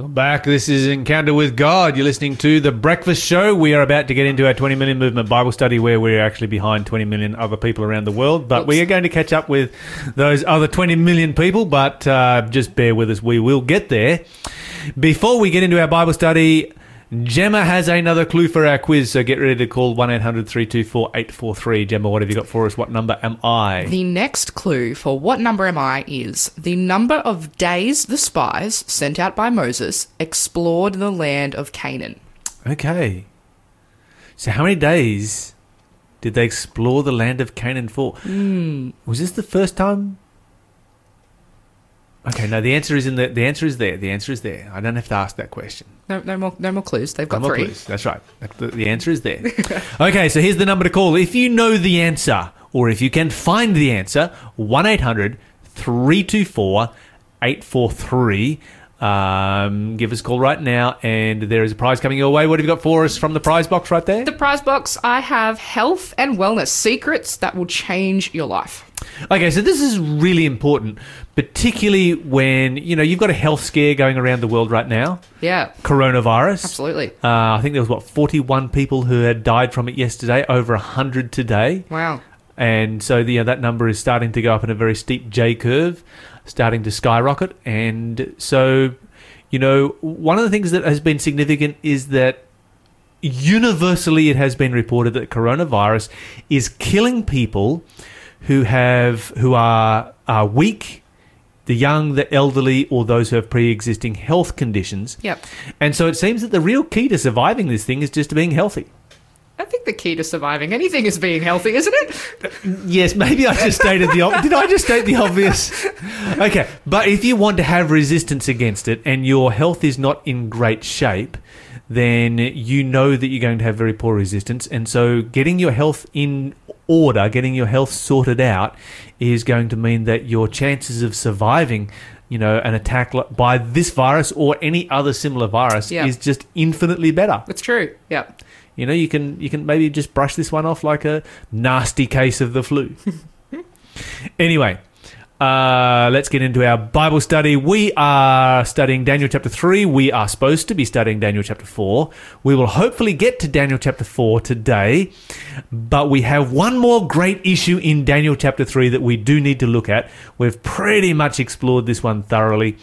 Welcome back. This is Encounter with God. You're listening to The Breakfast Show. We are about to get into our 20 million movement Bible study where we're actually behind 20 million other people around the world. But Oops. we are going to catch up with those other 20 million people. But uh, just bear with us. We will get there. Before we get into our Bible study, Gemma has another clue for our quiz. So get ready to call 1 800 324 843. Gemma, what have you got for us? What number am I? The next clue for what number am I is the number of days the spies sent out by Moses explored the land of Canaan. Okay. So, how many days did they explore the land of Canaan for? Hmm. Was this the first time? Okay, no. The answer is in the. The answer is there. The answer is there. I don't have to ask that question. No, no more, no more clues. They've got No more three. clues. That's right. The, the answer is there. okay, so here's the number to call. If you know the answer, or if you can find the answer, 1 800 324 843. Um, give us a call right now, and there is a prize coming your way. What have you got for us from the prize box right there? The prize box. I have health and wellness secrets that will change your life. Okay, so this is really important, particularly when you know you've got a health scare going around the world right now, Yeah, coronavirus. absolutely. Uh, I think there was what 41 people who had died from it yesterday, over 100 today, Wow. and so the, uh, that number is starting to go up in a very steep J curve, starting to skyrocket, and so you know one of the things that has been significant is that universally it has been reported that coronavirus is killing people who have who are are weak the young the elderly or those who have pre-existing health conditions. Yep. and so it seems that the real key to surviving this thing is just being healthy I think the key to surviving anything is being healthy, isn't it? Yes, maybe I just stated the ob- did I just state the obvious? Okay, but if you want to have resistance against it and your health is not in great shape, then you know that you're going to have very poor resistance, and so getting your health in order, getting your health sorted out, is going to mean that your chances of surviving. You know, an attack by this virus or any other similar virus Yeah. is just infinitely better. It's true. Yep. You know, you can you can maybe just brush this one off like a nasty case of the flu. anyway, uh, let's get into our Bible study. We are studying Daniel chapter 3. We are supposed to be studying Daniel chapter 4. We will hopefully get to Daniel chapter 4 today, but we have one more great issue in Daniel chapter 3 that we do need to look at. We've pretty much explored this one thoroughly,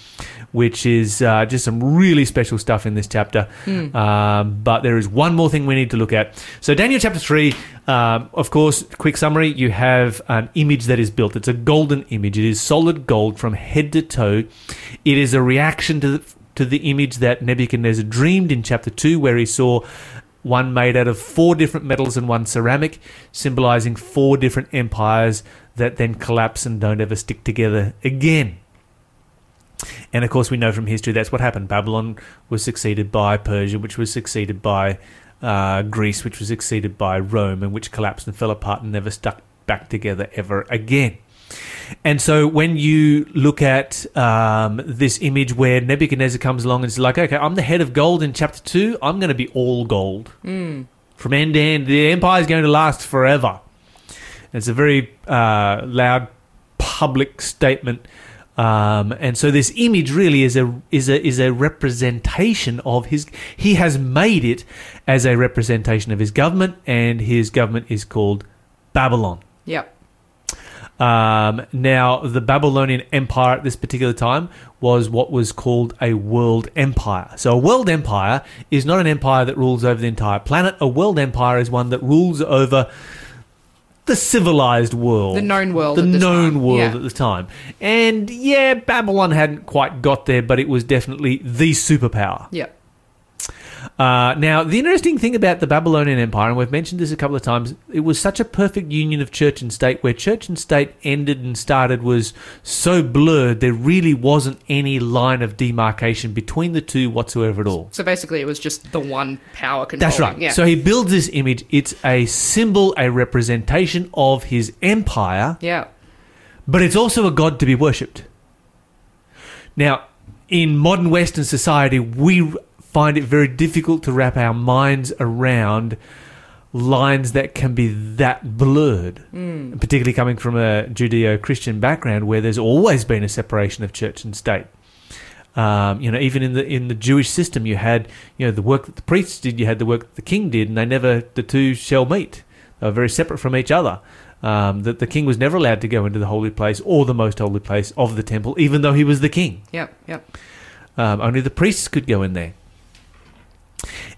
which is uh, just some really special stuff in this chapter. Um, but there is one more thing we need to look at. So, Daniel chapter 3, um, of course, quick summary you have an image that is built. It's a golden image, it is solid gold from head to toe. It is a reaction to the, to the image that Nebuchadnezzar dreamed in chapter 2, where he saw one made out of four different metals and one ceramic, symbolizing four different empires that then collapse and don't ever stick together again. And of course, we know from history that's what happened. Babylon was succeeded by Persia, which was succeeded by uh, Greece, which was succeeded by Rome, and which collapsed and fell apart and never stuck back together ever again. And so when you look at um, this image where Nebuchadnezzar comes along and is like, okay, I'm the head of gold in chapter 2, I'm going to be all gold. From end to end, the empire is going to last forever. It's a very uh, loud public statement. Um, and so this image really is a is a is a representation of his. He has made it as a representation of his government, and his government is called Babylon. Yep. Um, now, the Babylonian Empire at this particular time was what was called a world empire. So, a world empire is not an empire that rules over the entire planet. A world empire is one that rules over the civilized world, The known world the known time, world yeah. at the time. And yeah, Babylon hadn't quite got there, but it was definitely the superpower. Yep. Uh, now, the interesting thing about the Babylonian Empire, and we've mentioned this a couple of times, it was such a perfect union of church and state where church and state ended and started was so blurred, there really wasn't any line of demarcation between the two whatsoever at all. So basically, it was just the one power control. That's right. Yeah. So he builds this image. It's a symbol, a representation of his empire, yeah. but it's also a God to be worshipped. Now, in modern Western society, we find it very difficult to wrap our minds around lines that can be that blurred, particularly coming from a Judeo Christian background where there's always been a separation of church and state. Um, you know, even in the in the Jewish system, you had you know the work that the priests did, you had the work that the king did, and they never the two shall meet. They were very separate from each other. Um, that the king was never allowed to go into the holy place or the most holy place of the temple, even though he was the king. Yep, yep. Um, only the priests could go in there.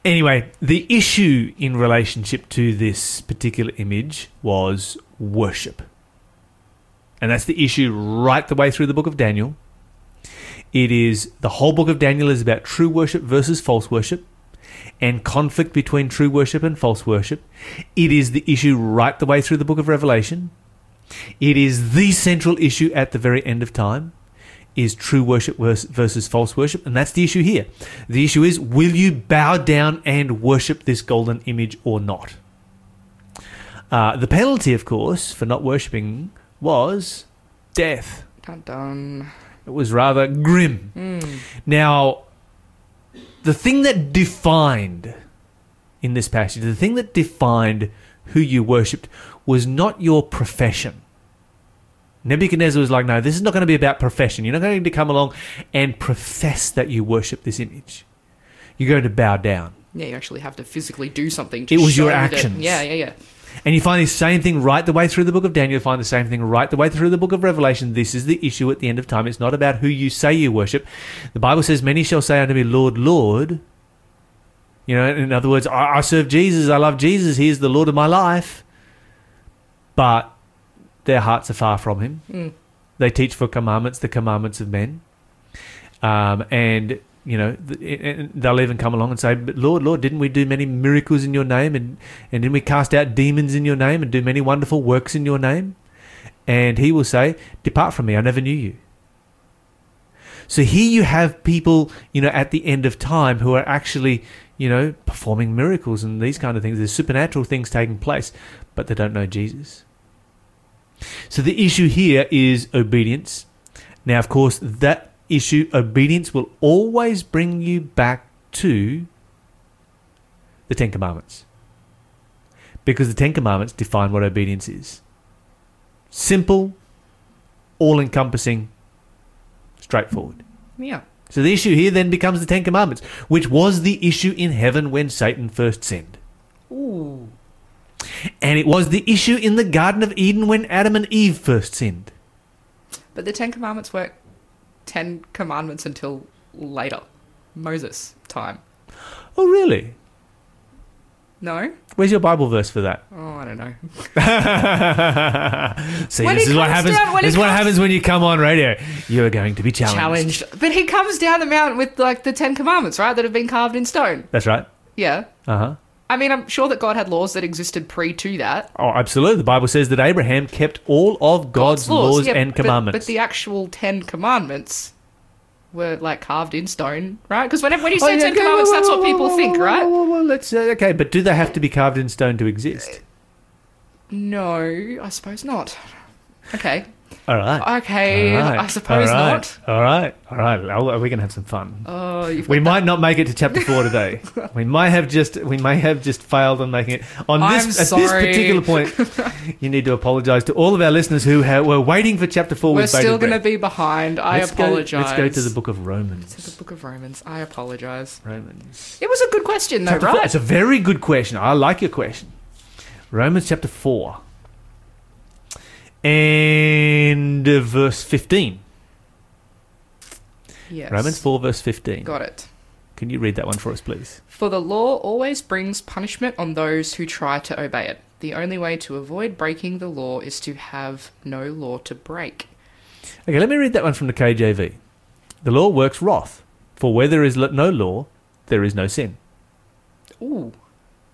Anyway, the issue in relationship to this particular image was worship. And that's the issue right the way through the book of Daniel. It is the whole book of Daniel is about true worship versus false worship and conflict between true worship and false worship. It is the issue right the way through the book of Revelation. It is the central issue at the very end of time is true worship versus false worship, and that's the issue here. The issue is will you bow down and worship this golden image or not? Uh, the penalty, of course, for not worshipping was death. Dun dun. It was rather grim. Now, the thing that defined in this passage, the thing that defined who you worshipped was not your profession. Nebuchadnezzar was like, no, this is not going to be about profession. You're not going to come along and profess that you worship this image. You're going to bow down. Yeah, you actually have to physically do something. To It was your show that- actions. yeah, yeah, yeah. And you find the same thing right the way through the book of Daniel. You find the same thing right the way through the book of Revelation. This is the issue at the end of time. It's not about who you say you worship. The Bible says, Many shall say unto me, Lord, Lord. You know, in other words, I, I serve Jesus. I love Jesus. He is the Lord of my life. But their hearts are far from him. Mm. They teach for commandments, the commandments of men. Um, and, you know, they'll even come along and say, but Lord, Lord, didn't we do many miracles in your name? And, and didn't we cast out demons in your name and do many wonderful works in your name? And he will say, Depart from me, I never knew you. So here you have people, you know, at the end of time who are actually, you know, performing miracles and these kind of things. There's supernatural things taking place, but they don't know Jesus. So the issue here is obedience. Now, of course, that issue, obedience, will always bring you back to the Ten Commandments. Because the Ten Commandments define what obedience is simple, all encompassing, straightforward. Yeah. So the issue here then becomes the Ten Commandments, which was the issue in heaven when Satan first sinned. Ooh. And it was the issue in the Garden of Eden when Adam and Eve first sinned. But the Ten Commandments weren't Ten Commandments until later. Moses time. Oh, really? No? Where's your Bible verse for that? Oh, I don't know. See, When this is what happens. down- when this is what happens when you come on radio. You are going to be challenged. Challenged. But he comes down the mountain with like the Ten Commandments, right? That have been carved in stone. That's right. Yeah. Uh huh. I mean, I'm sure that God had laws that existed pre to that. Oh, absolutely. The Bible says that Abraham kept all of God's, laws, Yeah, and but- commandments. But, the actual Ten Commandments were like carved in stone, right? Because whenever when you Oh, say yeah, Ten okay, Commandments, whoa, that's what people whoa, think, right? whoa, let's, uh, okay, but do they have to be carved in stone to exist? No, I suppose not. Okay. All right. Okay, All right. I suppose All right. not. All right. All right. Well, We're going to have some fun. Oh, you've We got might not make it to chapter four today. we might have just we may have just failed on making it on I'm this at this sorry. particular point. you need to apologise to all of our listeners who ha- were waiting for chapter four. We're with bated still going to breath. be behind. I Let's go- apologize. let's go to the book of To Romans. the Book of Romans. I apologize. Romans. It was a good question, though, Chapter four. right? It's a very good question. I like your question. Romans chapter four and uh, verse fifteen. Yes. Romans four verse fifteen. Got it. Can you read that one for us, please? For the law always brings punishment on those who try to obey it. The only way to avoid breaking the law is to have no law to break. Okay, let me read that one from the KJV. The law works wrath, for where there is no law, there is no sin. Ooh.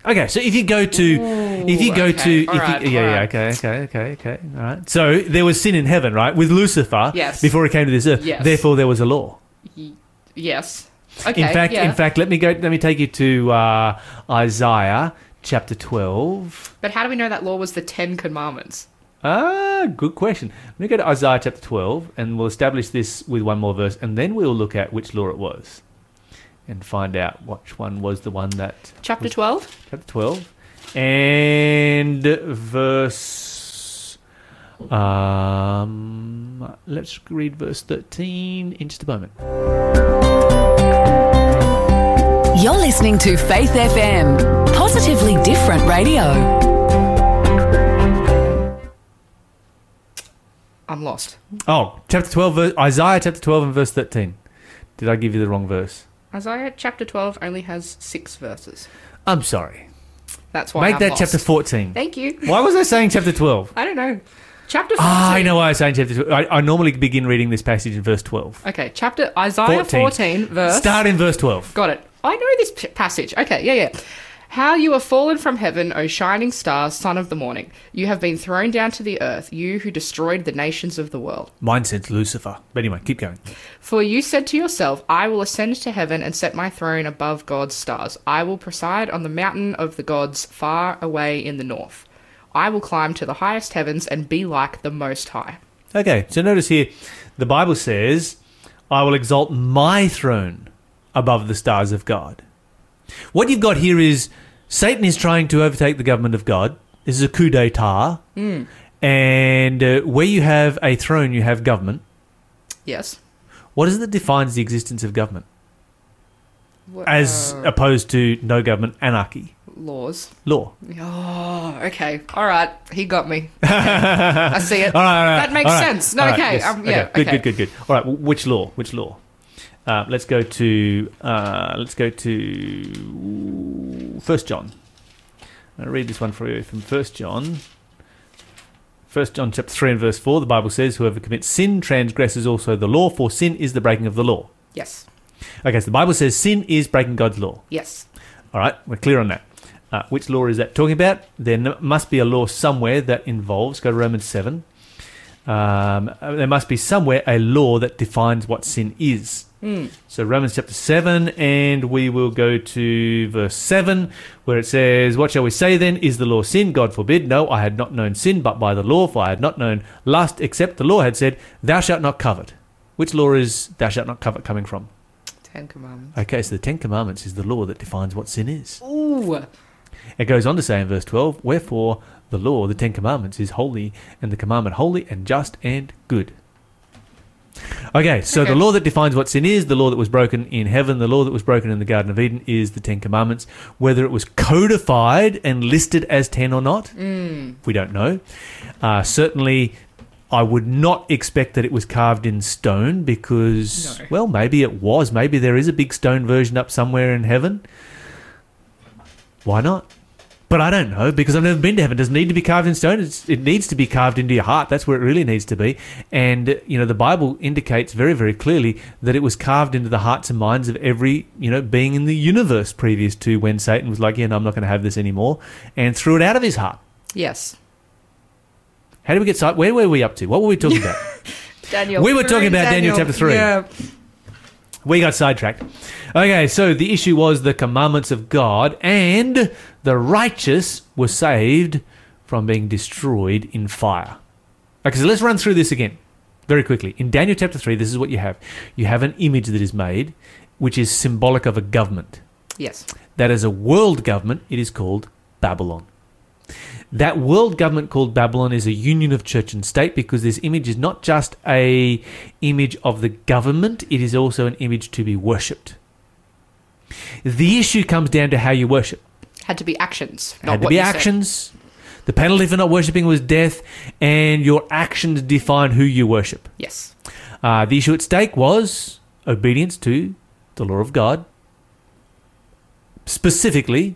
Okay, so if you go to, if you go okay, to, if alright, you, yeah, yeah, okay, okay, okay, okay, all right. So there was sin in heaven, right, with Lucifer, Yes. before he came to this earth. Yes. Therefore, there was a law. Y- yes. Okay. in fact, yeah. in fact, let me go. Let me take you to uh, Isaiah chapter twelve. But how do we know that law was the Ten Commandments? Ah, good question. Let me go to Isaiah chapter 12 and we'll establish this with one more verse and then we'll look at which law it was and find out which one was the one that. Chapter 12? Chapter 12 and verse. Um, let's read verse 13 in just a moment. You're listening to Faith FM, positively different radio. I'm lost. Oh, chapter 12, verse, Isaiah chapter 12 and verse 13. Did I give you the wrong verse? Isaiah chapter 12 only has six verses. I'm sorry. That's why Make I'm that lost. chapter 14. Thank you. Why was I saying chapter 12? I don't know. Chapter 14. Ah, I know why I was saying chapter 12. I, I normally begin reading this passage in verse 12. Okay, chapter Isaiah 14. 14, verse. Start in verse 12. Got it. I know this p- passage. Okay, yeah, yeah. How you are fallen from heaven, O shining star, son of the morning. You have been thrown down to the earth, you who destroyed the nations of the world. Mine says Lucifer. But anyway, keep going. For you said to yourself, I will ascend to heaven and set my throne above God's stars. I will preside on the mountain of the gods far away in the north. I will climb to the highest heavens and be like the Most High. Okay, so notice here the Bible says, I will exalt my throne above the stars of God. What you've got here is Satan is trying to overtake the government of God. This is a coup d'etat. And uh, where you have a throne, you have government. Yes. What is it that defines the existence of government? As uh, opposed to no government, anarchy, laws. law. Oh, okay. All right. He got me. I see it. All right, all right, That makes right. sense. No, okay, yes, um, yeah, Good, okay. good, good, good. All right, which law? Which law? Uh, let's go to uh, let's go to First John. I'll read this one for you from First John. First John chapter three and verse four. The Bible says, "Whoever commits sin transgresses also the law, for sin is the breaking of the law." Yes. Okay, so the Bible says sin is breaking God's law. Yes. All right, we're clear on that. Uh, which law is that talking about? There n- must be a law somewhere that involves, go to Romans 7. Um, uh, there must be somewhere a law that defines what sin is. Hmm. So, Romans chapter 7, and we will go to verse 7, where it says, What shall we say then? Is the law sin? God forbid. No, I had not known sin but by the law, for I had not known lust, except the law had said, Thou shalt not covet. Which law is thou shalt not covet coming from? Ten Commandments. Okay, so the Ten Commandments is the law that defines what sin is. Ooh. It goes on to say in verse 12, Wherefore the law, the Ten Commandments, is holy, and the commandment holy and just and good. Okay, so Okay. the law that defines what sin is, the law that was broken in heaven, the law that was broken in the Garden of Eden is the Ten Commandments. Whether it was codified and listed as ten or not, we don't know. Uh, certainly, I would not expect that it was carved in stone because, No. well, maybe it was. Maybe there is a big stone version up somewhere in heaven. Why not? But I don't know because I've never been to heaven. It Does it need to be carved in stone? It's, it needs to be carved into your heart. That's where it really needs to be. And you know, the Bible indicates very, very clearly that it was carved into the hearts and minds of every you know being in the universe previous to when Satan was like, "Yeah, no, I'm not going to have this anymore," and threw it out of his heart. Yes. How did we get side? Where were we up to? What were we talking about? Daniel. We were talking about Daniel chapter three. Yeah. We got sidetracked. Okay, so the issue was the commandments of God, and the righteous were saved from being destroyed in fire. Okay, so let's run through this again very quickly. In Daniel chapter 3, this is what you have you have an image that is made, which is symbolic of a government. Yes. That is a world government, it is called Babylon. That world government called Babylon is a union of church and state because this image is not just a image of the government, it is also an image to be worshipped. The issue comes down to how you worship. Had to be actions. It Not had to be you said. actions. The penalty for not worshipping was death, and your actions define who you worship. Yes. Uh, the issue at stake was obedience to the law of God. Specifically,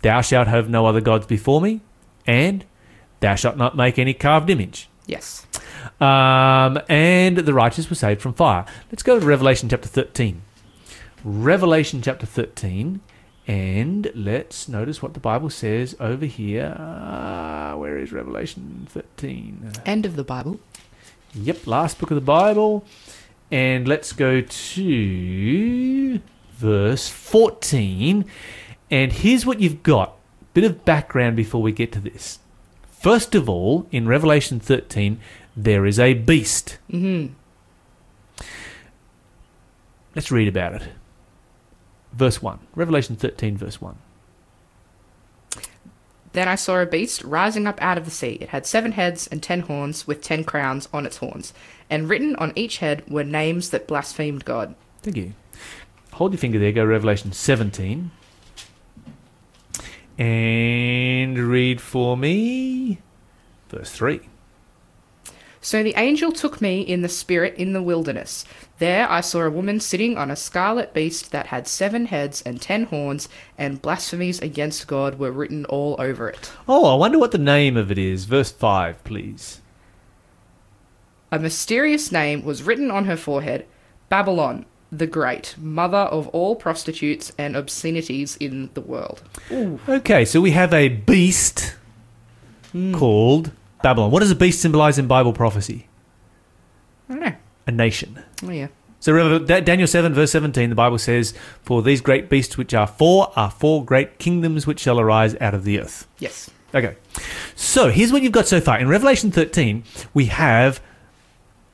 thou shalt have no other gods before me, and thou shalt not make any carved image. Yes. Um, and the righteous were saved from fire. Let's go to Revelation chapter 13. Revelation chapter 13. And let's notice what the Bible says over here. Uh, where is Revelation 13? End of the Bible. Yep, last book of the Bible. And let's go to verse 14. And here's what you've got. Bit of background before we get to this. First of all, in Revelation 13, there is a beast. Mm-hmm. Let's read about it. Verse 1. Revelation 13, verse 1. Then I saw a beast rising up out of the sea. It had seven heads and ten horns, with ten crowns on its horns. And written on each head were names that blasphemed God. Thank you. Hold your finger there, go Revelation 17. And read for me verse 3. So the angel took me in the spirit in the wilderness. There I saw a woman sitting on a scarlet beast that had seven heads and ten horns, and blasphemies against God were written all over it. Oh, I wonder what the name of it is. Verse 5, please. A mysterious name was written on her forehead Babylon, the Great, mother of all prostitutes and obscenities in the world. Okay, so we have a beast hmm. called Babylon. What does a beast symbolize in Bible prophecy? I don't know. A nation. Oh, yeah. So Rev- Da- Daniel 7 verse 17, the Bible says, For these great beasts which are four are four great kingdoms which shall arise out of the earth. Yes. Okay. So here's what you've got so far. In Revelation 13, we have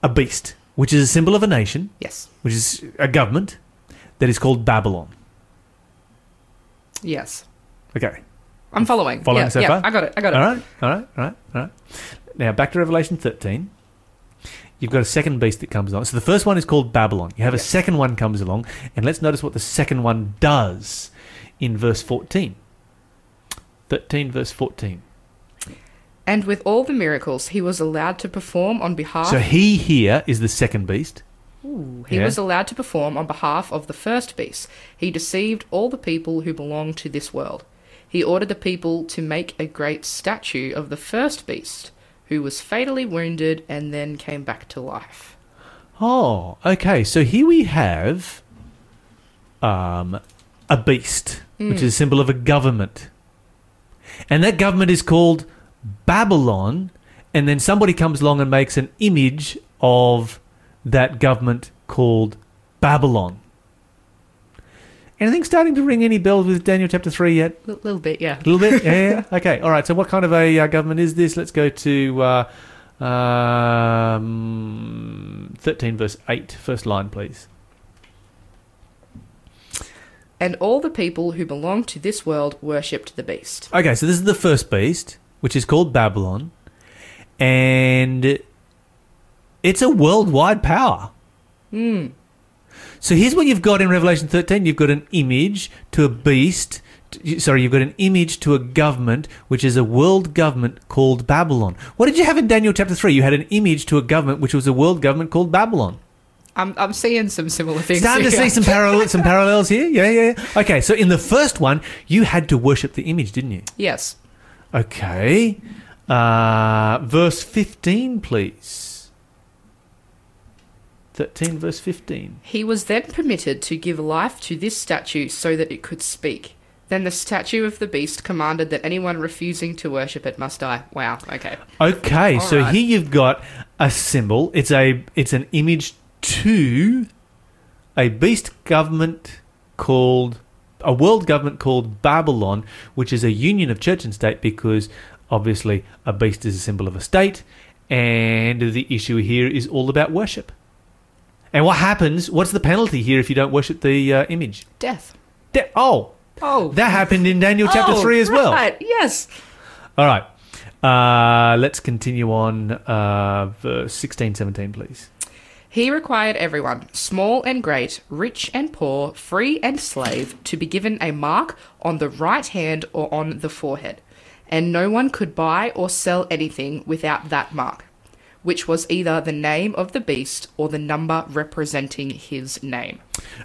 a beast, which is a symbol of a nation, Yes. which is a government, that is called Babylon. Yes. Okay. I'm following. Following yeah, so yeah, far? I got it. I got it. All right, all right, all right, all right. Now back to Revelation 13. You've got a second beast that comes along. So the first one is called Babylon. You have a second one comes along, and let's notice what the second one does in verse 14. 13 verse 14. And with all the miracles he was allowed to perform on behalf So he here is the second beast. he yeah. was allowed to perform on behalf of the first beast. He deceived all the people who belong to this world. He ordered the people to make a great statue of the first beast, who was fatally wounded and then came back to life. Oh, okay. So here we have um, a beast, which is a symbol of a government. And that government is called Babylon. And then somebody comes along and makes an image of that government called Babylon. Anything starting to ring any bells with Daniel chapter 3 yet? A little bit, yeah. A little bit? Yeah. Okay. All right. So, what kind of a uh, government is this? Let's go to uh, um, 13, verse 8. First line, please. And all the people who belong to this world worshipped the beast. Okay. So, this is the first beast, which is called Babylon. And it's a worldwide power. Hmm. So, here's what you've got in Revelation 13 you've got an image to a beast. Sorry, you've got an image to a government, which is a world government called Babylon. What did you have in Daniel chapter 3? You had an image to a government, which was a world government called Babylon. I'm, I'm seeing some similar things. Starting to see some parallels, some parallels here. Yeah, yeah. yeah. Okay, so in the first one, you had to worship the image, didn't you? Yes. Okay. Uh, verse 15, please. 13, verse 15. He was then permitted to give life to this statue so that it could speak. Then the statue of the beast commanded that anyone refusing to worship it must die. Wow. Okay. Okay, All so right. here you've got a symbol. It's a it's an image to a beast government called a world government called Babylon, which is a union of church and state because obviously a beast is a symbol of a state, and the issue here is all about worship. And what happens? What's the penalty here if you don't worship the uh, image? Death. De- oh, Oh. that happened in Daniel chapter three as well. Right. Yes. All right. Uh, let's continue on uh, verse 16, 17, please. He required everyone, small and great, rich and poor, free and slave, to be given a mark on the right hand or on the forehead. And no one could buy or sell anything without that mark, which was either the name of the beast or the number representing his name.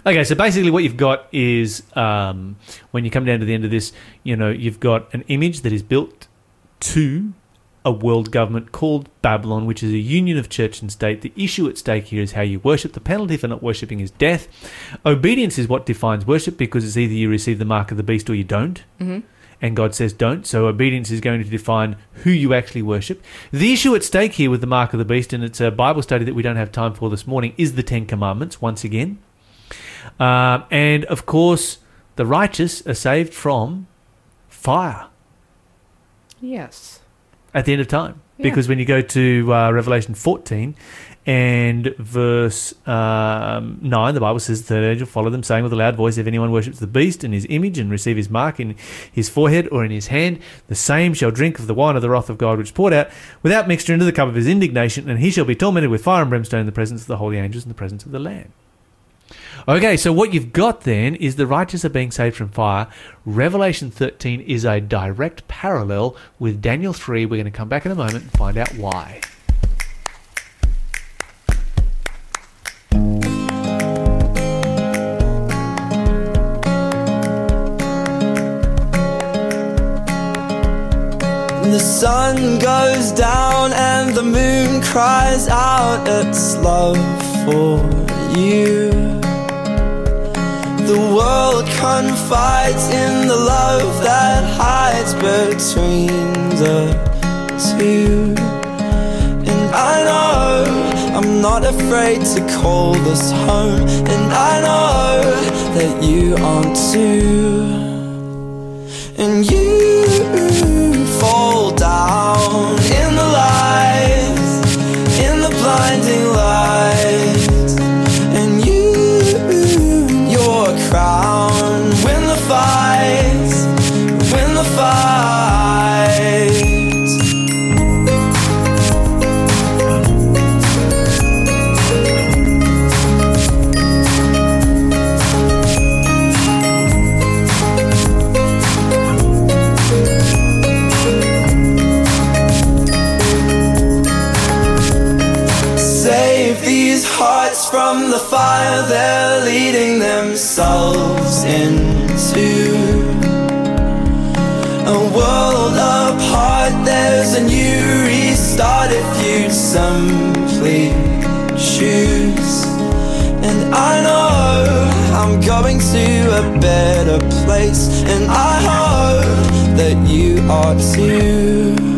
Okay, so basically what you've got is um, when you come down to the end of this, you know, you've got an image that is built to a world government called Babylon, which is a union of church and state. The issue at stake here is how you worship. The penalty for not worshipping is death. Obedience is what defines worship because it's either you receive the mark of the beast or you don't. Mhm. And God says don't. So obedience is going to define who you actually worship. The issue at stake here with the mark of the beast, and it's a Bible study that we don't have time for this morning, is the Ten Commandments once again. Um, and of course, the righteous are saved from fire. Yes. At the end of time. Yeah. Because when you go to uh, Revelation 14 and verse um, 9, the Bible says, The third angel followed them, saying with a loud voice, If anyone worships the beast and his image and receive his mark in his forehead or in his hand, the same shall drink of the wine of the wrath of God, which is poured out without mixture into the cup of his indignation, and he shall be tormented with fire and brimstone in the presence of the holy angels and the presence of the Lamb. Okay, so what you've got then is the righteous are being saved from fire. Revelation 13 is a direct parallel with Daniel 3. We're going to come back in a moment and find out why. The sun goes down and the moon cries out its love for you. The world confides in the love that hides between the two. And I know I'm not afraid to call this home. And I know that you aren't too. And you fall down from the fire they're leading themselves into. A world apart, there's a new restart if you simply choose. And I know I'm going to a better place, and I hope that you are too.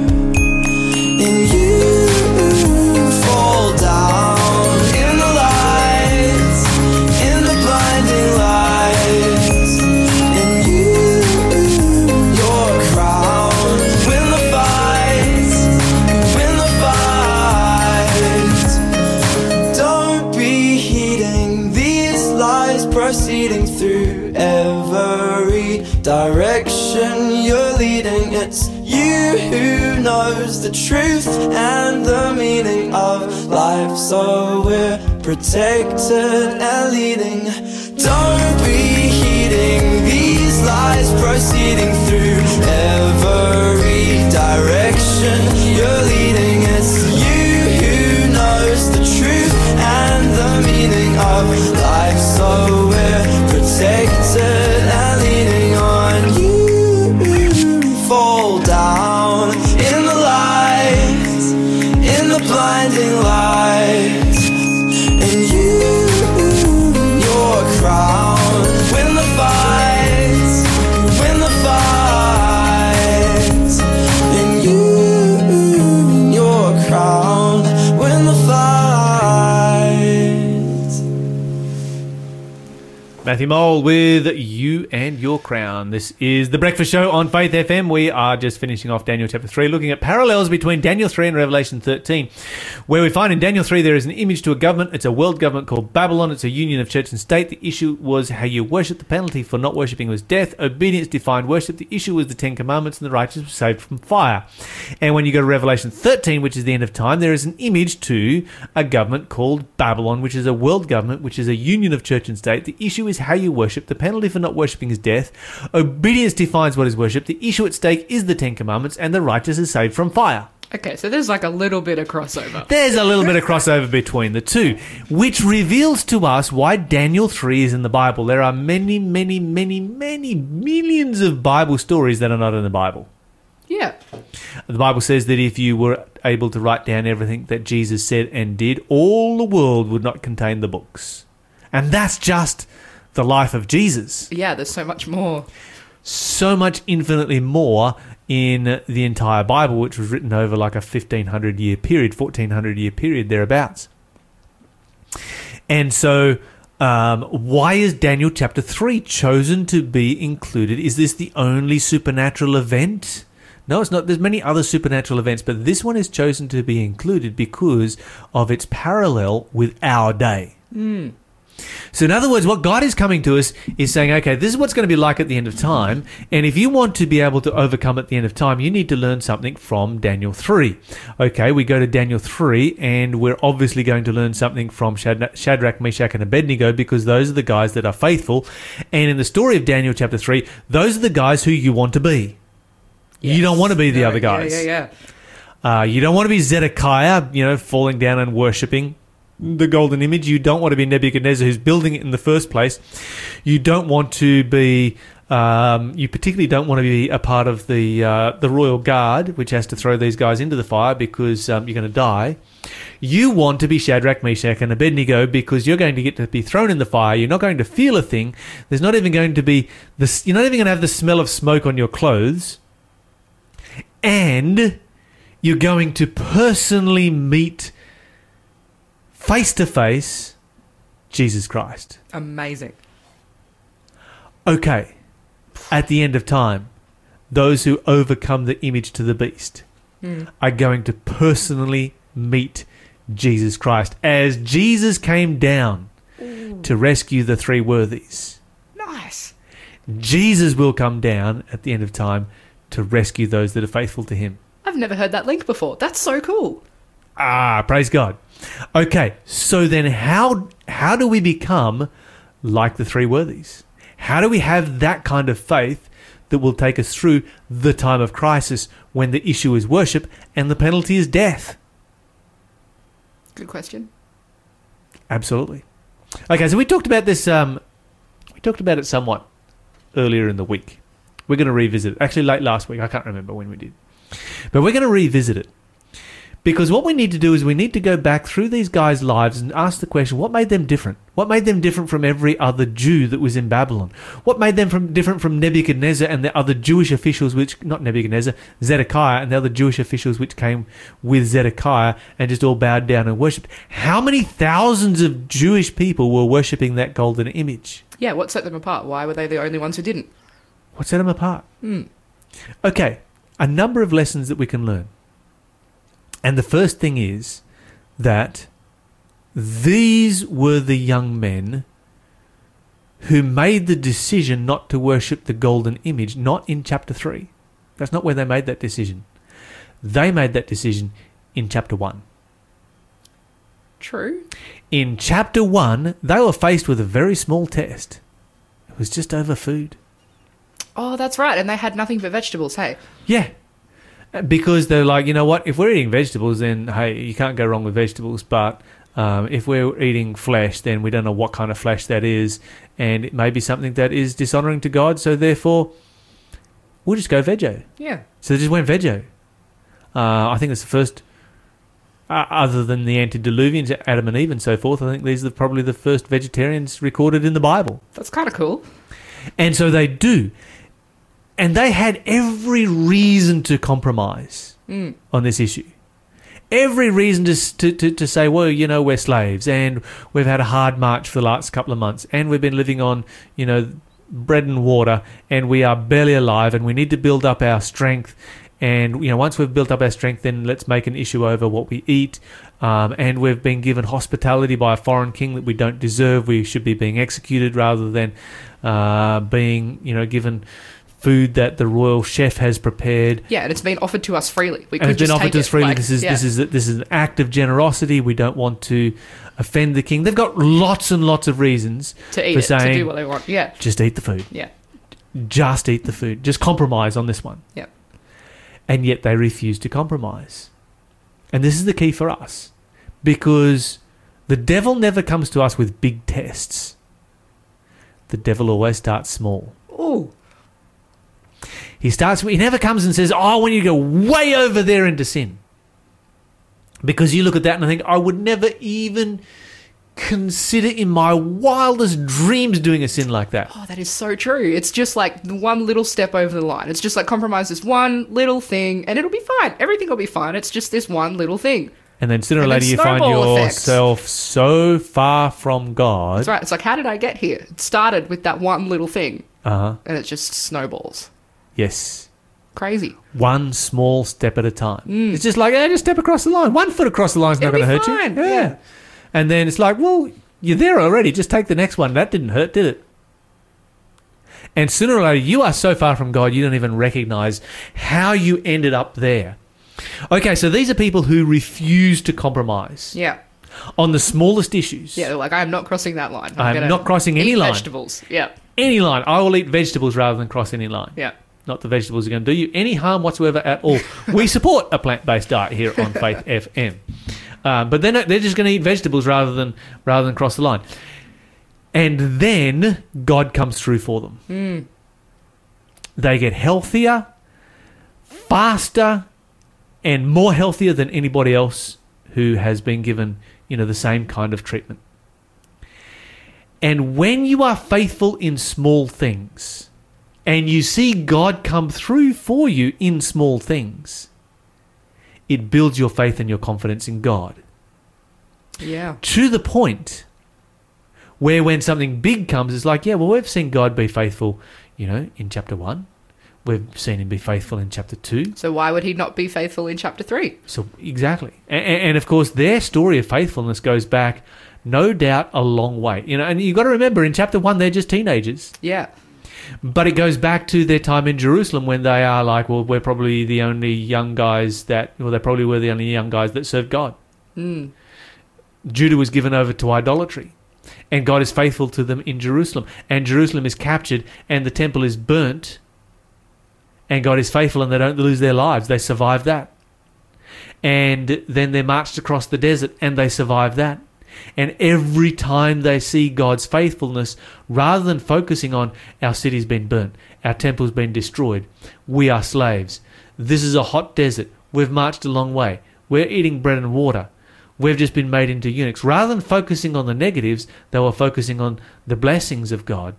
Protected and leading. Don't be heeding these lies proceeding through Matthew Mole with You and Your Crown. This is The Breakfast Show on Faith FM. We are just finishing off Daniel chapter 3, looking at parallels between Daniel 3 and Revelation 13, where we find in Daniel 3 there is an image to a government. It's a world government called Babylon. It's a union of church and state. The issue was how you worship. The penalty for not worshipping was death. Obedience defined worship. The issue was the Ten Commandments, and the righteous were saved from fire. And when you go to Revelation 13, which is the end of time, there is an image to a government called Babylon, which is a world government, which is a union of church and state. The issue is how you worship. The penalty for not worshipping is death. Obedience defines what is worship. The issue at stake is the Ten Commandments, and the righteous is saved from fire. Okay, so there's like a little bit of crossover. There's a little bit of crossover between the two, which reveals to us why Daniel 3 is in the Bible. There are many, many, many, many millions of Bible stories that are not in the Bible. Yeah. The Bible says that if you were able to write down everything that Jesus said and did, all the world would not contain the books. And that's just the life of Jesus. Yeah, there's so much more. So much infinitely more in the entire Bible, which was written over like a 1500 year period, 1400 year period, thereabouts. And so, um, why is Daniel chapter 3 chosen to be included? Is this the only supernatural event No, it's not. There's many other supernatural events, but this one is chosen to be included because of its parallel with our day. So, in other words, what God is coming to us is saying, okay, this is what's going to be like at the end of time. And if you want to be able to overcome at the end of time, you need to learn something from Daniel 3. Okay, we go to Daniel 3, and we're obviously going to learn something from Shadrach, Meshach, and Abednego because those are the guys that are faithful. And in the story of Daniel chapter 3, those are the guys who you want to be. You don't want to be the No, other guys. Yeah, yeah, yeah. Uh, you don't want to be Zedekiah, you know, falling down and worshipping the golden image. You don't want to be Nebuchadnezzar, who's building it in the first place. You don't want to be. Um, you particularly don't want to be a part of the uh, the royal guard, which has to throw these guys into the fire because um, you're going to die. You want to be Shadrach, Meshach, and Abednego because you're going to get to be thrown in the fire. You're not going to feel a thing. There's not even going to be. You're not even going to have the smell of smoke on your clothes, and you're going to personally meet face to face Jesus Christ. Amazing. Okay, at the end of time, those who overcome the image to the beast are going to personally meet Jesus Christ as Jesus came down to rescue the three worthies. Nice. Jesus will come down at the end of time to rescue those that are faithful to him. I've never heard that link before. That's so cool. Ah, praise God. Okay, so then how how do we become like the three worthies? How do we have that kind of faith that will take us through the time of crisis when the issue is worship and the penalty is death? Good question. Absolutely. Okay, so we talked about this. Um, we talked about it somewhat earlier in the week. We're going to revisit it. Actually, late last week. I can't remember when we did, but we're going to revisit it because what we need to do is we need to go back through these guys' lives and ask the question: What made them different? What made them different from every other Jew that was in Babylon? What made them from different from Nebuchadnezzar and the other Jewish officials, which not Nebuchadnezzar, Zedekiah and the other Jewish officials which came with Zedekiah and just all bowed down and worshipped? How many thousands of Jewish people were worshipping that golden image? Yeah, what set them apart? Why were they the only ones who didn't? What set them apart? Hmm. Okay, a number of lessons that we can learn. And the first thing is that these were the young men who made the decision not to worship the golden image, not in chapter 3. That's not where they made that decision. They made that decision in chapter 1. True. In chapter 1, they were faced with a very small test. It was just over food. Oh, that's right. And they had nothing but vegetables. Hey, Yeah. Because they're like, you know what? If we're eating vegetables, then hey, you can't go wrong with vegetables. But um, if we're eating flesh, then we don't know what kind of flesh that is, and it may be something that is dishonoring to God. So therefore, we'll just go veggie. yeah. So they just went veggie. Uh, I think it's the first, uh, other than the antediluvians, Adam and Eve, and so forth. I think these are probably the first vegetarians recorded in the Bible. That's kind of cool. And so they do. And they had every reason to compromise on this issue. Every reason to, to, to, to say, well, you know, we're slaves and we've had a hard march for the last couple of months and we've been living on, you know, bread and water and we are barely alive and we need to build up our strength. And, you know, once we've built up our strength, then let's make an issue over what we eat. Um, and we've been given hospitality by a foreign king that we don't deserve. We should be being executed rather than uh, being, you know, given food that the royal chef has prepared. Yeah, and it's been offered to us freely. We And could it's been just offered take to us freely. like, this is yeah. this is this is an act of generosity. We don't want to offend the king. They've got lots and lots of reasons to eat for it, to do what they want. Yeah, just eat the food. yeah, Just eat the food. Just compromise on this one. yeah. and yet they refuse to compromise. And this is the key for us because the devil never comes to us with big tests. The devil always starts small. Ooh, He starts he never comes and says, "Oh, I want you to go way over there into sin." Because you look at that and I think I would never even consider in my wildest dreams doing a sin like that. oh, that is so true. It's just like the one little step over the line. It's just like compromise this one little thing, and it'll be fine. Everything will be fine. It's just this one little thing. And then sooner or later you find yourself so far from God. That's right. It's like, how did I get here? It started with that one little thing, Uh-huh. and it just snowballs. Yes. Crazy. One small step at a time. Mm. It's just like, yeah, just step across the line. One foot across the line is not going to hurt you. yeah. And then it's like, well, you're there already. Just take the next one. That didn't hurt, did it? And sooner or later, you are so far from God, you don't even recognize how you ended up there. Okay, so these are people who refuse to compromise Yeah. on the smallest issues. Yeah, they're like, I'm not crossing that line. I'm gonna not crossing any eat line. vegetables. Yeah. Any line. I will eat vegetables rather than cross any line. Yeah. Not the vegetables are going to do you any harm whatsoever at all. we support a plant-based diet here on Faith FM, um, but they're not, they're just going to eat vegetables rather than rather than cross the line. And then God comes through for them. They get healthier, faster, and more healthier than anybody else who has been given you know the same kind of treatment. And when you are faithful in small things, and you see God come through for you in small things, it builds your faith and your confidence in God Yeah. to the point where when something big comes, it's like, yeah, well, we've seen God be faithful, you know, in chapter one. We've seen him be faithful in chapter two. So why would he not be faithful in chapter three? So, exactly. And, and of course, their story of faithfulness goes back, no doubt, a long way. You know, and you've got to remember in chapter one, they're just teenagers. Yeah. But it goes back to their time in Jerusalem when they are like, well, we're probably the only young guys that, well, they probably were the only young guys that served God. Mm. Judah was given over to idolatry. And God is faithful to them in Jerusalem. And Jerusalem is captured and the temple is burnt. And God is faithful and they don't lose their lives. They survive that. And then they're marched across the desert and they survive that. And every time they see God's faithfulness, rather than focusing on our city's been burnt, our temple's been destroyed, we are slaves. This is a hot desert. We've marched a long way. We're eating bread and water. We've just been made into eunuchs. Rather than focusing on the negatives, they were focusing on the blessings of God.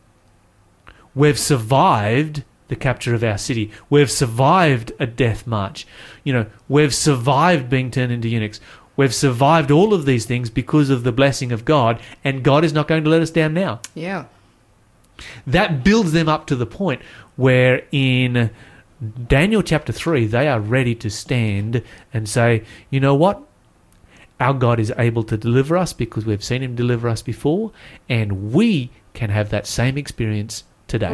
We've survived the capture of our city. We've survived a death march. You know, we've survived being turned into eunuchs. We've survived all of these things because of the blessing of God, and God is not going to let us down now. Yeah. That builds them up to the point where in Daniel chapter 3, they are ready to stand and say, you know what? Our God is able to deliver us because we've seen him deliver us before, and we can have that same experience today.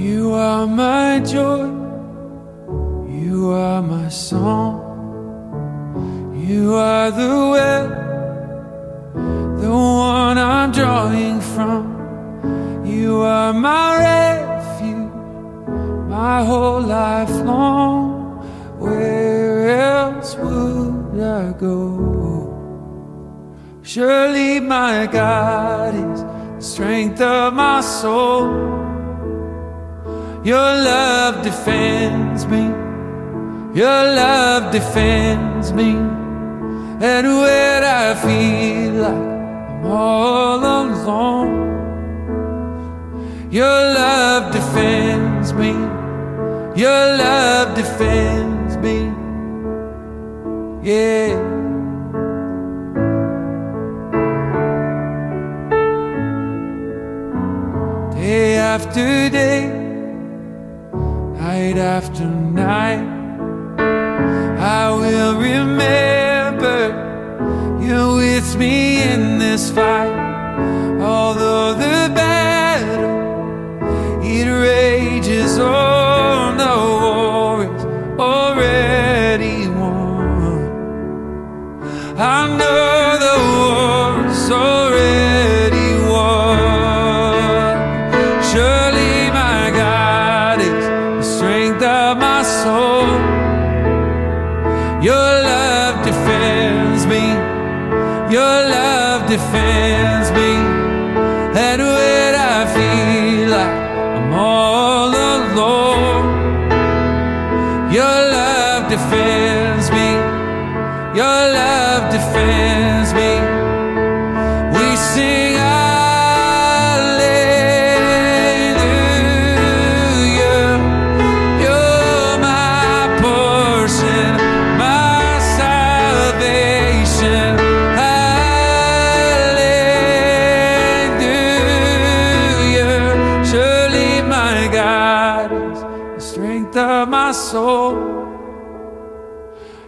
You are my joy, you are my song, you are the well, the one I'm drawing from. You are my refuge, my whole life long. Where else would I go? Surely my God is the strength of my soul. Your love defends me. Your love defends me. And when I feel like I'm all alone, your love defends me. Your love defends me. Yeah. Day after day night after night. I will remember you're with me in this fight. Although the battle it rages on,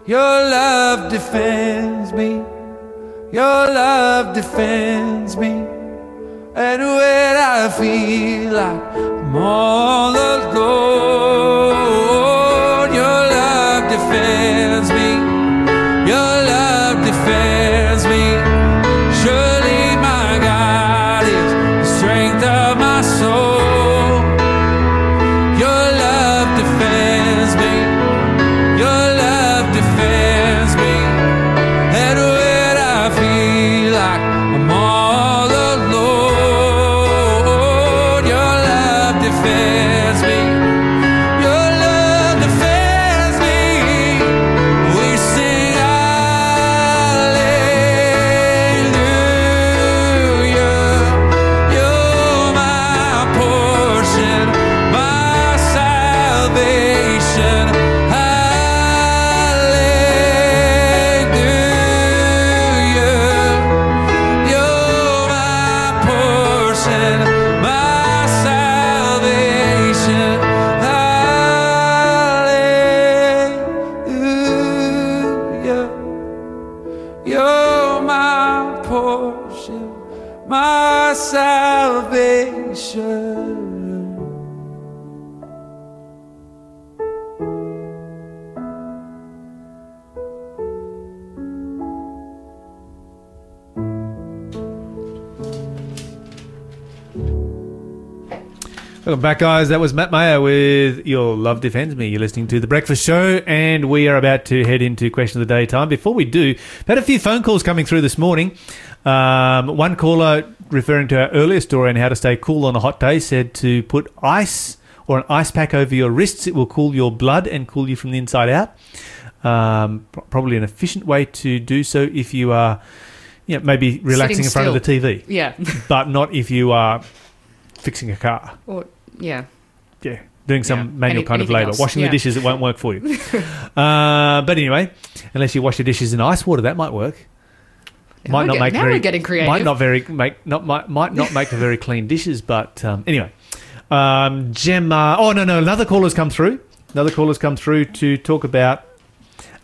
Your love defends me. Your love defends me. And when I feel like I'm all alone, Welcome back, guys. That was Matt Maher with Your Love Defends Me. You're listening to The Breakfast Show, and we are about to head into question of the day time. Before we do, we've had a few phone calls coming through this morning. Um, one caller, referring to our earlier story on how to stay cool on a hot day, said to put ice or an ice pack over your wrists. It will cool your blood and cool you from the inside out. Um, probably an efficient way to do so if you are, you know, maybe relaxing in front of the TV, Yeah. but not if you are fixing a car. or yeah. Yeah, doing some Yeah. manual Any- kind of labour. else. Washing Yeah. the dishes, it won't work for you. uh, but anyway, unless you wash your dishes in ice water, that might work. Now might not get- make now very, we're getting creative. Might not very make not might, might not make the very clean dishes, but um, anyway, um, Gemma. Oh no no, another caller's come through. Another caller's come through to talk about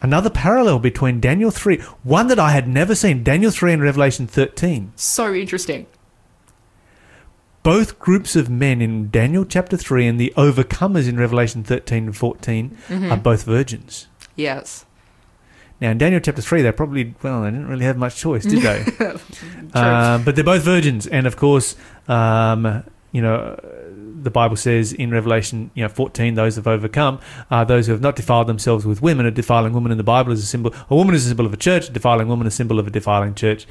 another parallel between Daniel three, one that I had never seen. Daniel three and Revelation thirteen. So interesting. Both groups of men in Daniel chapter 3 and the overcomers in Revelation 13 and 14 Mm-hmm. are both virgins. Yes. Now, in Daniel chapter 3, they probably, well, they didn't really have much choice, did they? um, but they're both virgins. And of course, um, you know, the Bible says in Revelation, you know, 14, those who have overcome are those who have not defiled themselves with women. A defiling woman in the Bible is a symbol, a woman is a symbol of a church, a defiling woman is a symbol of a defiling church.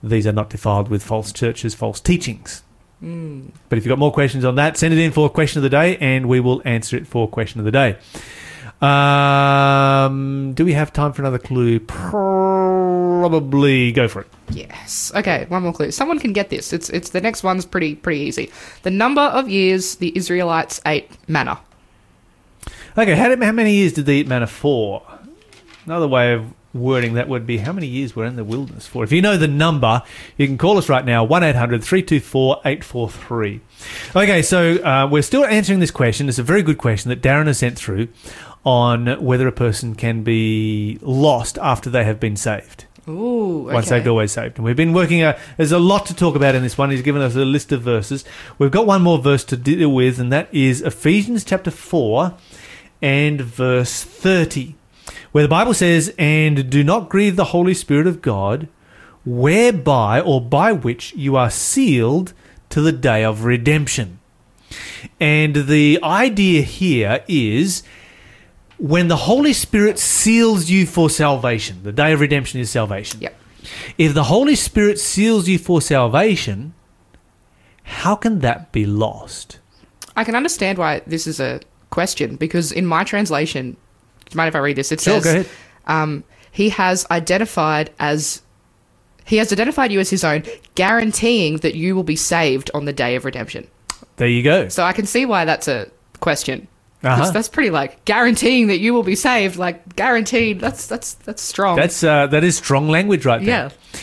These are not defiled with false churches, false teachings. But if you've got more questions on that, send it in for question of the day, and we will answer it for question of the day. Um, do we have time for another clue? Probably. Go for it. Yes. Okay, one more clue. Someone can get this. It's it's the next one's pretty pretty easy. The number of years the Israelites ate manna. Okay, how, did, how many years did they eat manna for? Another way of wording that would be how many years we're in the wilderness for? If you know the number, you can call us right now 1 800 324 843. Okay, so uh, we're still answering this question. It's a very good question that Darren has sent through on whether a person can be lost after they have been saved. Ooh. Okay. Once saved, always saved. And we've been working. A, there's a lot to talk about in this one. He's given us a list of verses. We've got one more verse to deal with, and that is Ephesians chapter 4 and verse 30, where the Bible says, And do not grieve the Holy Spirit of God, whereby or by which you are sealed to the day of redemption. And the idea here is when the Holy Spirit seals you for salvation, the day of redemption is salvation. Yep. If the Holy Spirit seals you for salvation, how can that be lost? I can understand why this is a question because in my translation, you mind if I read this? It Sure, says. Um, he has identified as he has identified you as his own, guaranteeing that you will be saved on the day of redemption. There you go. So I can see why that's a question. Uh-huh. That's pretty like guaranteeing that you will be saved. Like guaranteed. That's that's that's strong. That's uh, that is strong language right there. yeah.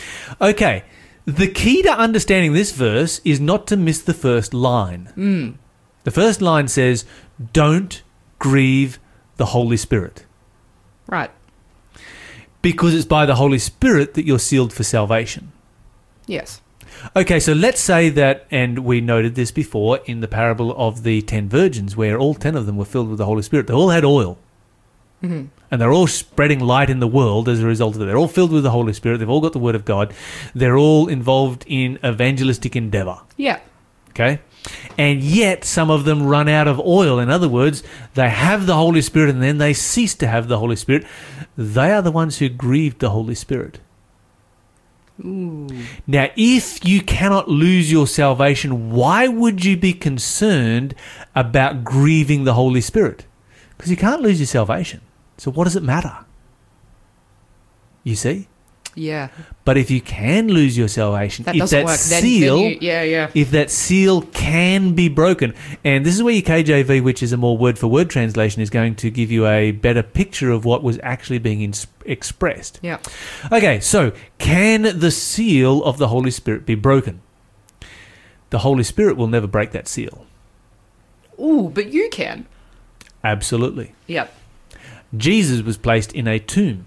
Okay. The key to understanding this verse is not to miss the first line. The first line says, "Don't grieve the Holy Spirit." Right. because it's by the Holy Spirit that you're sealed for salvation. Yes. Okay, so let's say that, and we noted this before in the parable of the ten virgins, where all ten of them were filled with the Holy Spirit. They all had oil. Mhm. And they're all spreading light in the world as a result of it. They're all filled with the Holy Spirit. They've all got the Word of God. They're all involved in evangelistic endeavor. Yeah. Okay? And yet, some of them run out of oil. In other words, they have the Holy Spirit and then they cease to have the Holy Spirit. They are the ones who grieved the Holy Spirit. Now, if you cannot lose your salvation, why would you be concerned about grieving the Holy Spirit? Because you can't lose your salvation. So, what does it matter? You see? Yeah. But if you can lose your salvation, That if that work. Seal, then you, yeah, yeah. if that seal can be broken, and this is where your KJV, which is a more word for word translation, is going to give you a better picture of what was actually being ins- expressed. Yeah. Okay, so can the seal of the Holy Spirit be broken? The Holy Spirit will never break that seal. Ooh, but you can. Absolutely. Yep. Jesus was placed in a tomb,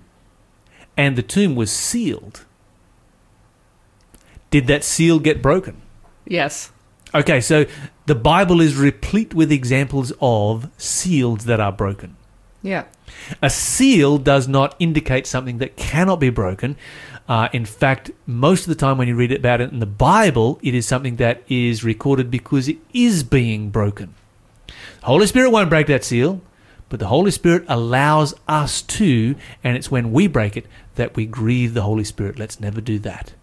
and the tomb was sealed. Did that seal get broken? Yes. Okay, so the Bible is replete with examples of seals that are broken. Yeah. A seal does not indicate something that cannot be broken. Uh, in fact, most of the time when you read about it in the Bible, it is something that is recorded because it is being broken. Holy Spirit won't break that seal, but the Holy Spirit allows us to, and it's when we break it that we grieve the Holy Spirit. Let's never do that.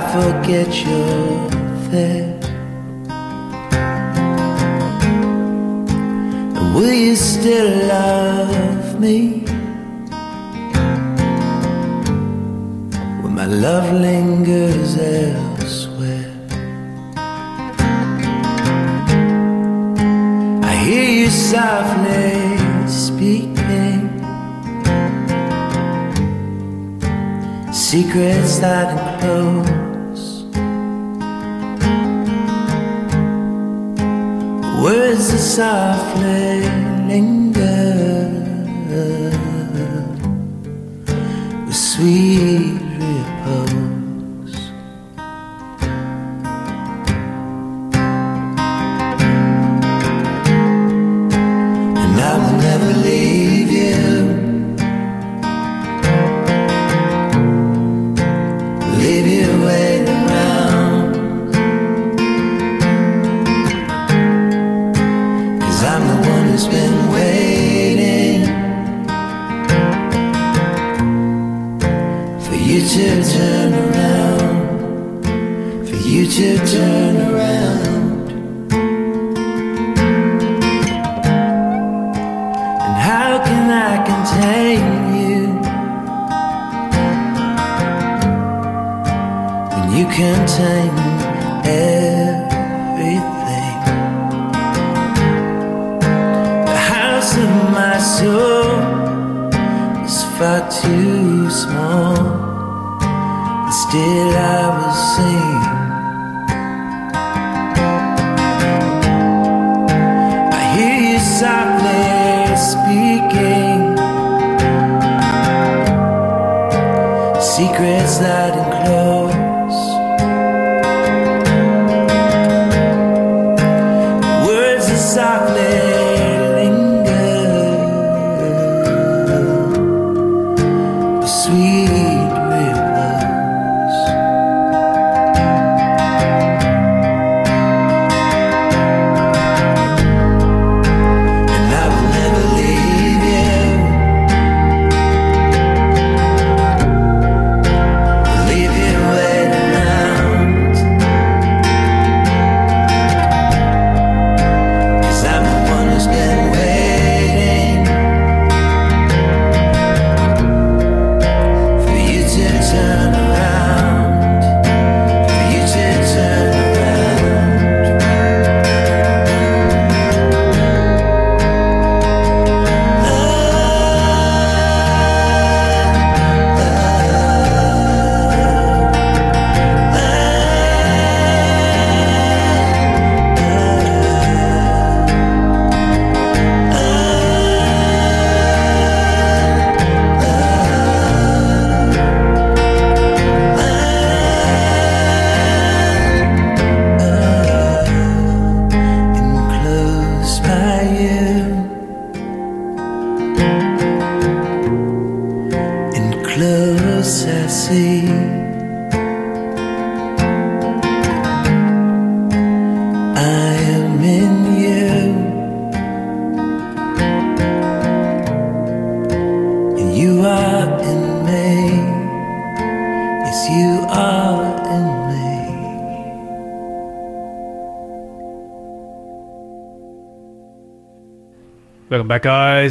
I forget you're there. Will you still love me? When my love lingers elsewhere. I hear you softly speaking secrets that enclose words that softly linger. With sweet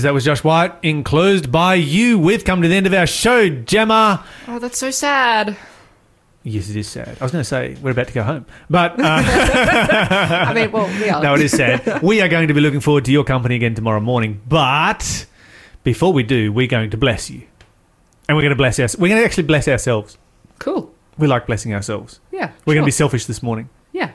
That was Josh White, enclosed by you. We've come to the end of our show, Gemma. Oh, that's so sad. Yes, it is sad. I was going to say we're about to go home, but uh, I mean, well, we are. no, it is sad. We are going to be looking forward to your company again tomorrow morning. But before we do, we're going to bless you, and we're going to bless us. We're going to actually bless ourselves. Cool. We like blessing ourselves. Yeah. We're going to be selfish this morning Yeah.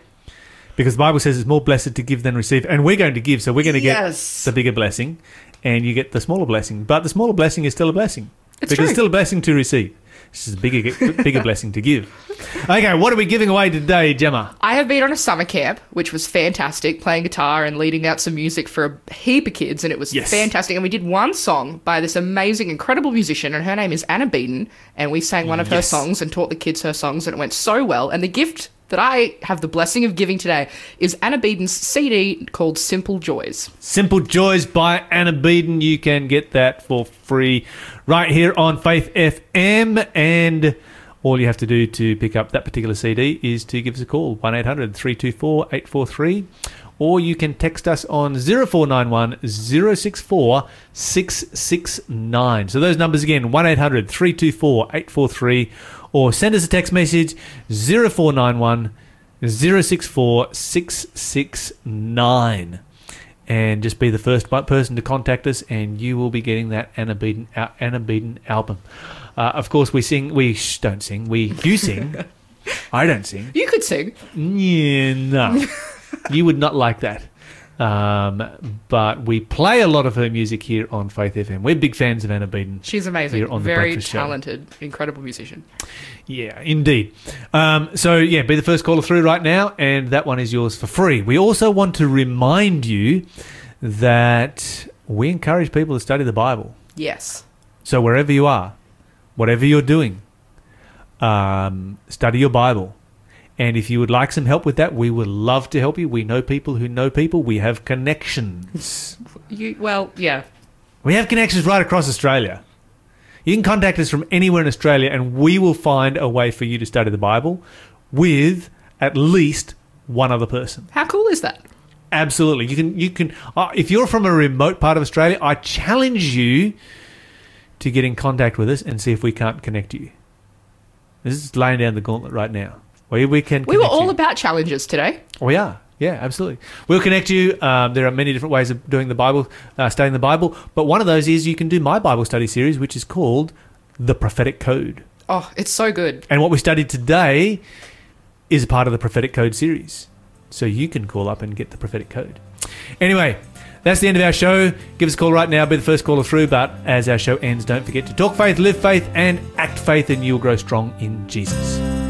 because the Bible says it's more blessed to give than receive, and we're going to give, so we're going to get Yes. the bigger blessing, and you get the smaller blessing. But the smaller blessing is still a blessing It's because true. it's still a blessing to receive. This is a bigger, bigger blessing to give. Okay, what are we giving away today, Gemma? I have been on a summer camp, which was fantastic, playing guitar and leading out some music for a heap of kids, and it was Yes. fantastic. And we did one song by this amazing, incredible musician, and her name is Anna Beaton, and we sang one of her Yes. songs and taught the kids her songs, and it went so well. And the gift that I have the blessing of giving today is Anna Beaton's CD called Simple Joys. Simple Joys by Anna Beaton. You can get that for free right here on Faith FM. And all you have to do to pick up that particular CD is to give us a call 1 800 324 843. Or you can text us on 0491 064 669. So those numbers again 1 800 324 843. Or send us a text message 0491 064 669 and just be the first person to contact us, and you will be getting that Anna Beaton, Anna Beaton album. Uh, of course, we sing. We sh- don't sing. We you sing. I don't sing. You could sing. Yeah, no, you would not like that. Um, but we play a lot of her music here on Faith FM. We're big fans of Anna Beaton. She's amazing. Here on The Very Breakfast Show. talented, incredible musician. Yeah, indeed. Um, so, yeah, be the first caller through right now, and that one is yours for free. We also want to remind you that we encourage people to study the Bible. Yes. So, wherever you are, whatever you're doing, um, study your Bible. And if you would like some help with that, we would love to help you. We know people who know people. We have connections. You well, yeah. We have connections right across Australia. You can contact us from anywhere in Australia, and we will find a way for you to study the Bible with at least one other person. How cool is that? Absolutely, you can. You can. Uh, if you're from a remote part of Australia, I challenge you to get in contact with us and see if we can't connect you. This is laying down the gauntlet right now. We we can. We were all you. about challenges today. We are. Yeah, absolutely. We'll connect you. Um, there are many different ways of doing the Bible, uh, studying the Bible, but one of those is you can do my Bible study series, which is called The Prophetic Code. Oh, it's so good. And what we studied today is part of the Prophetic Code series. So you can call up and get the Prophetic Code. Anyway, that's the end of our show. Give us a call right now. Be the first caller through. But as our show ends, don't forget to talk faith, live faith, and act faith, and you'll grow strong in Jesus.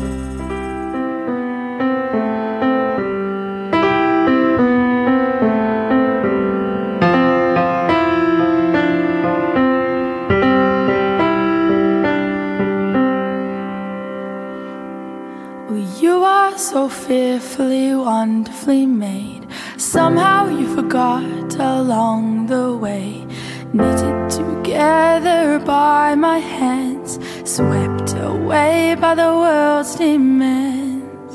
Wonderfully made. Somehow you forgot along the way. Knitted together by my hands, swept away by the world's demands.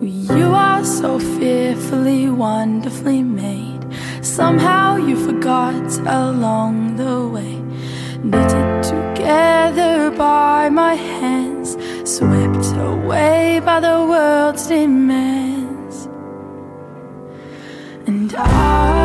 You are so fearfully, wonderfully made. Somehow you forgot along the way. Knitted together by my hands, swept away by the world's demands. And I